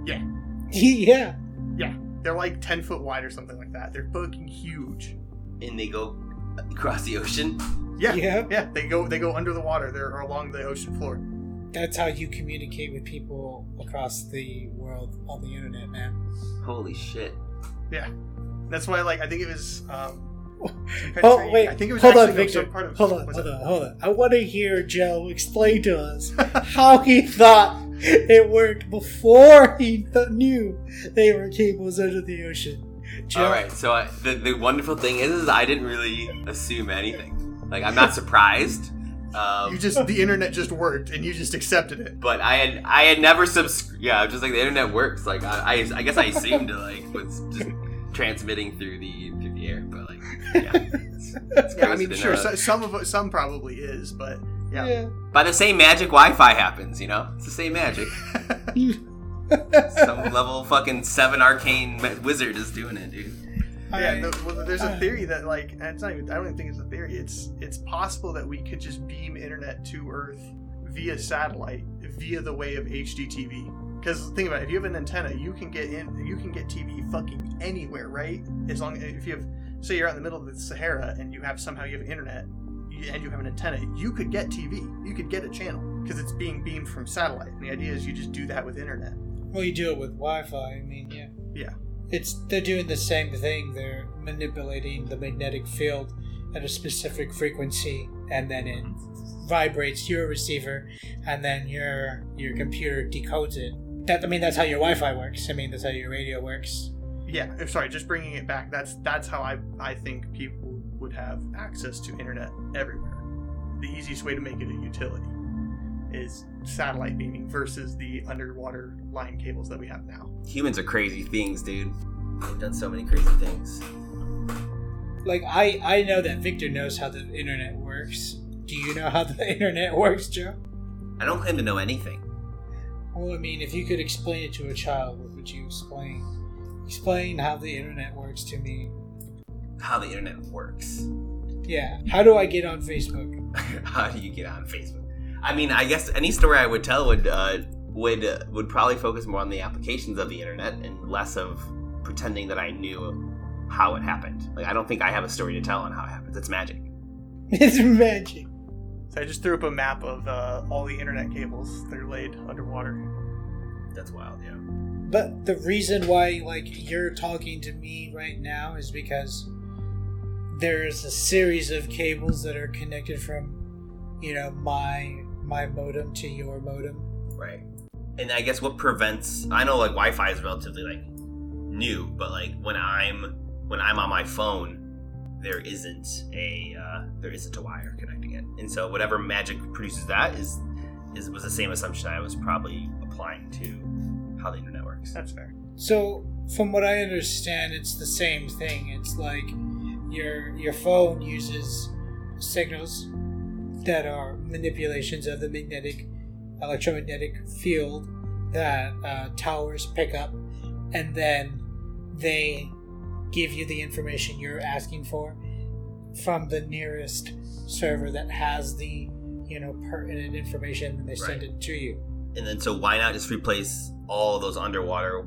[SPEAKER 3] Yeah. yeah.
[SPEAKER 1] Yeah, They're like ten foot wide or something like that. They're fucking huge.
[SPEAKER 2] And they go across the ocean?
[SPEAKER 1] Yeah,
[SPEAKER 3] yeah.
[SPEAKER 1] yeah. They go they go under the water. They're along the ocean floor.
[SPEAKER 3] That's how you communicate with people across the world on the internet, man.
[SPEAKER 2] Holy shit.
[SPEAKER 1] Yeah, that's why, like, I think it was. Um,
[SPEAKER 3] Oh
[SPEAKER 1] country-
[SPEAKER 3] wait,
[SPEAKER 1] I think it was
[SPEAKER 3] hold on,
[SPEAKER 1] actually
[SPEAKER 3] Victor.
[SPEAKER 1] part of.
[SPEAKER 3] hold on, hold on, hold on. I want to hear Joe explain to us how he thought it worked before he th- knew they were cables under the ocean. Joe,
[SPEAKER 2] All right, so I, the the wonderful thing is, is I didn't really assume anything. Like I'm not surprised. Um,
[SPEAKER 1] You just the internet just worked, and you just accepted it.
[SPEAKER 2] but I had I had never subs. Yeah, I'm just like the internet works. Like I, I, I guess I assumed it like was just transmitting through the through the air. But like, yeah, it's, it's
[SPEAKER 1] Yeah, I mean, sure, so, some of it, some probably is, but yeah.
[SPEAKER 3] yeah.
[SPEAKER 2] By the same magic, Wi-Fi happens. You know, it's the same magic. Some level fucking seven arcane wizard is doing it, dude.
[SPEAKER 1] Yeah, no, well, there's a
[SPEAKER 3] uh,
[SPEAKER 1] theory that like it's not even. I don't even think it's a theory. It's it's possible that we could just beam internet to Earth via satellite via the way of HDTV. Because think about it, if you have an antenna, you can get in, you can get TV fucking anywhere, right? As long if you have, say you're out in the middle of the Sahara and you have somehow you have internet and you have an antenna, you could get TV, you could get a channel because it's being beamed from satellite. And the idea is you just do that with internet.
[SPEAKER 3] Well, you do it with Wi-Fi. I mean, yeah.
[SPEAKER 1] Yeah.
[SPEAKER 3] It's they're doing the same thing. They're manipulating the magnetic field at a specific frequency, and then it vibrates your receiver, and then your your computer decodes it. That I mean, that's how your Wi-Fi works. I mean, that's how your radio works.
[SPEAKER 1] Yeah, sorry, just bringing it back. That's that's how I I think people would have access to internet everywhere. The easiest way to make it a utility is satellite beaming versus the underwater line cables that we have now.
[SPEAKER 2] Humans are crazy things, dude. They've done so many crazy things.
[SPEAKER 3] Like I I know that Victor knows how the internet works. Do you know how the internet works, Joe?
[SPEAKER 2] I don't claim to know anything.
[SPEAKER 3] Well, I mean, if you could explain it to a child, what would you explain? Explain how the internet works to me.
[SPEAKER 2] How the internet works.
[SPEAKER 3] Yeah. How do I get on Facebook?
[SPEAKER 2] How do you get on Facebook? I mean, I guess any story I would tell would uh, would uh, would probably focus more on the applications of the internet and less of pretending that I knew how it happened. Like, I don't think I have a story to tell on how it happens. It's magic.
[SPEAKER 3] It's magic.
[SPEAKER 1] So I just threw up a map of uh, all the internet cables that are laid underwater.
[SPEAKER 2] That's wild, yeah.
[SPEAKER 3] But the reason why, like, you're talking to me right now is because there's a series of cables that are connected from, you know, my my modem to your modem.
[SPEAKER 2] Right. And I guess what prevents I know like Wi-Fi is relatively like new, but like when I'm when I'm on my phone, there isn't a uh, there isn't a wire connecting it, and so whatever magic produces that is is was the same assumption I was probably applying to how the internet works.
[SPEAKER 1] That's fair.
[SPEAKER 3] So, from what I understand, it's the same thing. It's like your your phone uses signals that are manipulations of the magnetic electromagnetic field that uh, towers pick up, and then they give you the information you're asking for from the nearest server that has the you know pertinent information, and they send
[SPEAKER 2] Right.
[SPEAKER 3] it to you.
[SPEAKER 2] And then so why not just replace all of those underwater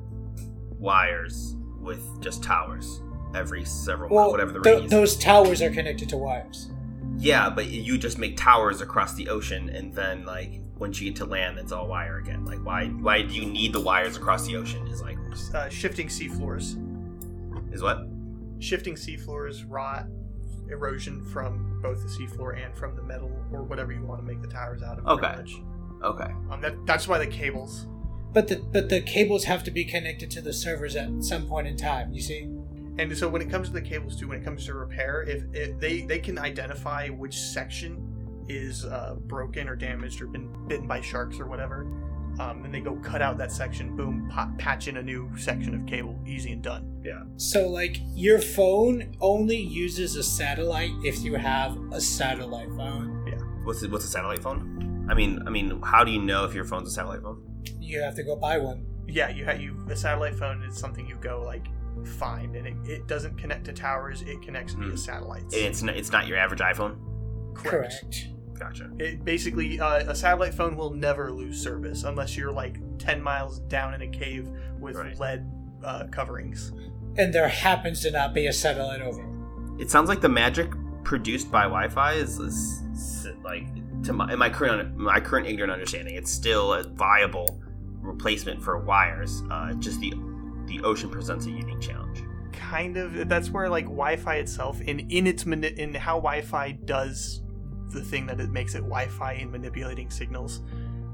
[SPEAKER 2] wires with just towers every several
[SPEAKER 3] Well,
[SPEAKER 2] whatever the radius.
[SPEAKER 3] those towers are connected to wires.
[SPEAKER 2] Yeah, but you just make towers across the ocean, and then like once you get to land, it's all wire again. Like why why do you need the wires across the ocean? Is like
[SPEAKER 1] Uh, shifting seafloors.
[SPEAKER 2] is what?
[SPEAKER 1] Shifting seafloors rot, erosion from both the seafloor and from the metal or whatever you want to make the towers out of.
[SPEAKER 2] Okay.
[SPEAKER 1] much.
[SPEAKER 2] Okay.
[SPEAKER 1] Um, that, that's why the cables.
[SPEAKER 3] But the but the cables have to be connected to the servers at some point in time. You see?
[SPEAKER 1] And so when it comes to the cables too, when it comes to repair, if, if they they can identify which section is uh, broken or damaged or been bitten by sharks or whatever, um, then they go cut out that section, boom, pop, patch in a new section of cable, easy and done. Yeah.
[SPEAKER 3] So like your phone only uses a satellite if you have a satellite phone. Yeah.
[SPEAKER 2] What's it, what's a satellite phone? I mean, I mean, how do you know if your phone's a satellite phone?
[SPEAKER 3] You have to go buy one.
[SPEAKER 1] Yeah, you have you a satellite phone is something you go like find, and it, it doesn't connect to towers; it connects via
[SPEAKER 2] Hmm.
[SPEAKER 1] satellites.
[SPEAKER 2] It's not, it's not your average iPhone.
[SPEAKER 3] Correct.
[SPEAKER 2] Gotcha.
[SPEAKER 1] It basically uh, a satellite phone will never lose service unless you're like ten miles down in a cave with
[SPEAKER 2] Right.
[SPEAKER 1] lead uh, coverings.
[SPEAKER 3] And there happens to not be a satellite over.
[SPEAKER 2] It sounds like the magic produced by Wi-Fi is, is, is, like to my, in my current my current ignorant understanding, it's still a viable replacement for wires. Uh, just the the ocean presents a unique challenge.
[SPEAKER 1] Kind of. That's where like Wi-Fi itself, in in its mani- in how Wi-Fi does the thing that it makes it Wi-Fi in manipulating signals,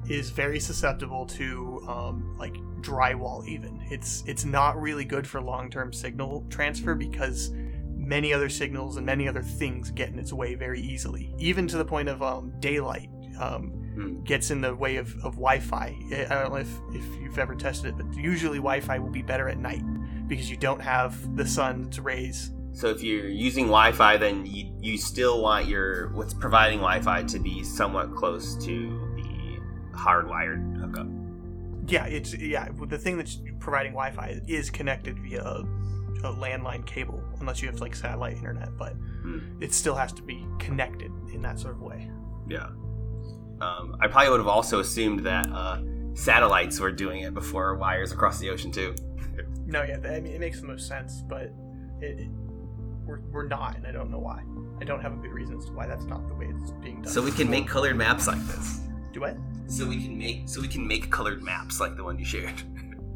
[SPEAKER 1] is very susceptible to um, like drywall. Even it's it's not really good for long-term signal transfer because many other signals and many other things get in its way very easily, even to the point of um, daylight. Um, Gets in the way of, of Wi-Fi. I I don't know if, if you've ever tested it, but usually Wi-Fi will be better at night because you don't have the sun's rays.
[SPEAKER 2] So if you're using Wi-Fi, then you you still want your what's providing Wi-Fi to be somewhat close to the hardwired hookup.
[SPEAKER 1] Yeah, it's yeah. The thing that's providing Wi-Fi is connected via a, a landline cable unless you have like satellite internet. But
[SPEAKER 2] Hmm.
[SPEAKER 1] it still has to be connected in that sort of way.
[SPEAKER 2] Yeah. Um, I probably would have also assumed that uh, satellites were doing it before wires across the ocean too.
[SPEAKER 1] No, yeah, I mean it makes the most sense, but it, it we're, we're not, and I don't know why. I don't have a good reason as to why that's not the way it's being done.
[SPEAKER 2] So we can make colored maps like this.
[SPEAKER 1] do it.
[SPEAKER 2] So we can make so we can make colored maps like the one you shared.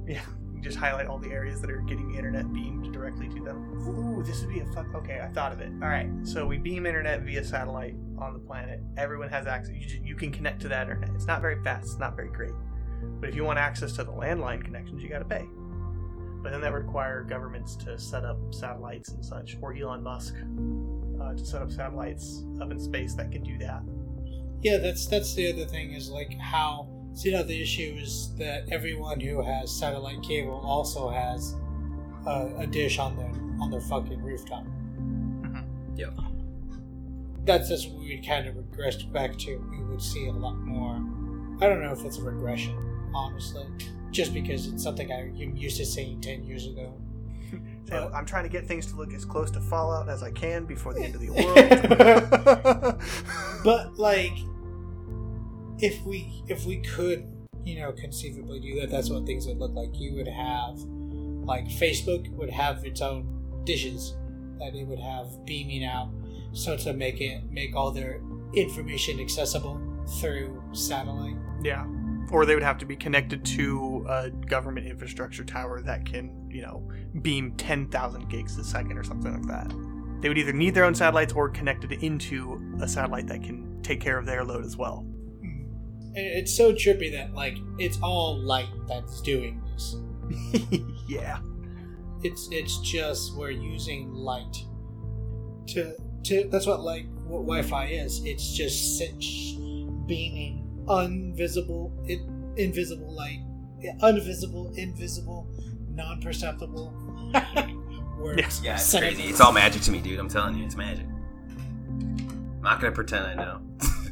[SPEAKER 1] Yeah, just highlight all the areas that are getting internet beamed directly to them. Ooh, this would be a fuck. Okay, I thought of it. All right, so we beam internet via satellite on the planet. Everyone has access. You, you can connect to that internet. It's not very fast. It's not very great. But if you want access to the landline connections, you got to pay. But then that would require governments to set up satellites and such, or Elon Musk uh, to set up satellites up in space that can do that.
[SPEAKER 3] Yeah, that's that's the other thing is like how see now the issue is that everyone who has satellite cable also has uh, a dish on their on their fucking rooftop.
[SPEAKER 2] Yep.
[SPEAKER 3] That's just what we kind of regress back to. We would see a lot more. I don't know if it's a regression, honestly, just because it's something I- I'm used to seeing ten years ago.
[SPEAKER 1] So I'm trying to get things to look as close to Fallout as I can before the end of the world.
[SPEAKER 3] but like if we if we could you know conceivably do that that's what things would look like you would have like facebook would have its own dishes that it would have beaming out so to make it make all their information accessible through satellite
[SPEAKER 1] Yeah. Or they would have to be connected to a government infrastructure tower that can, you know, beam 10,000 gigs a second or something like that. They would either need their own satellites or connected into a satellite that can take care of their load as well.
[SPEAKER 3] And it's so trippy that like it's all light that's doing this
[SPEAKER 1] yeah.
[SPEAKER 3] it's it's just we're using light to to that's what like what Wi-Fi is. It's just sit- beaming invisible, in, invisible light, invisible, invisible, non-perceptible words.
[SPEAKER 1] Yes.
[SPEAKER 2] Yeah, it's crazy. It's all magic to me, dude. I'm telling you, it's magic. I'm not gonna pretend I know.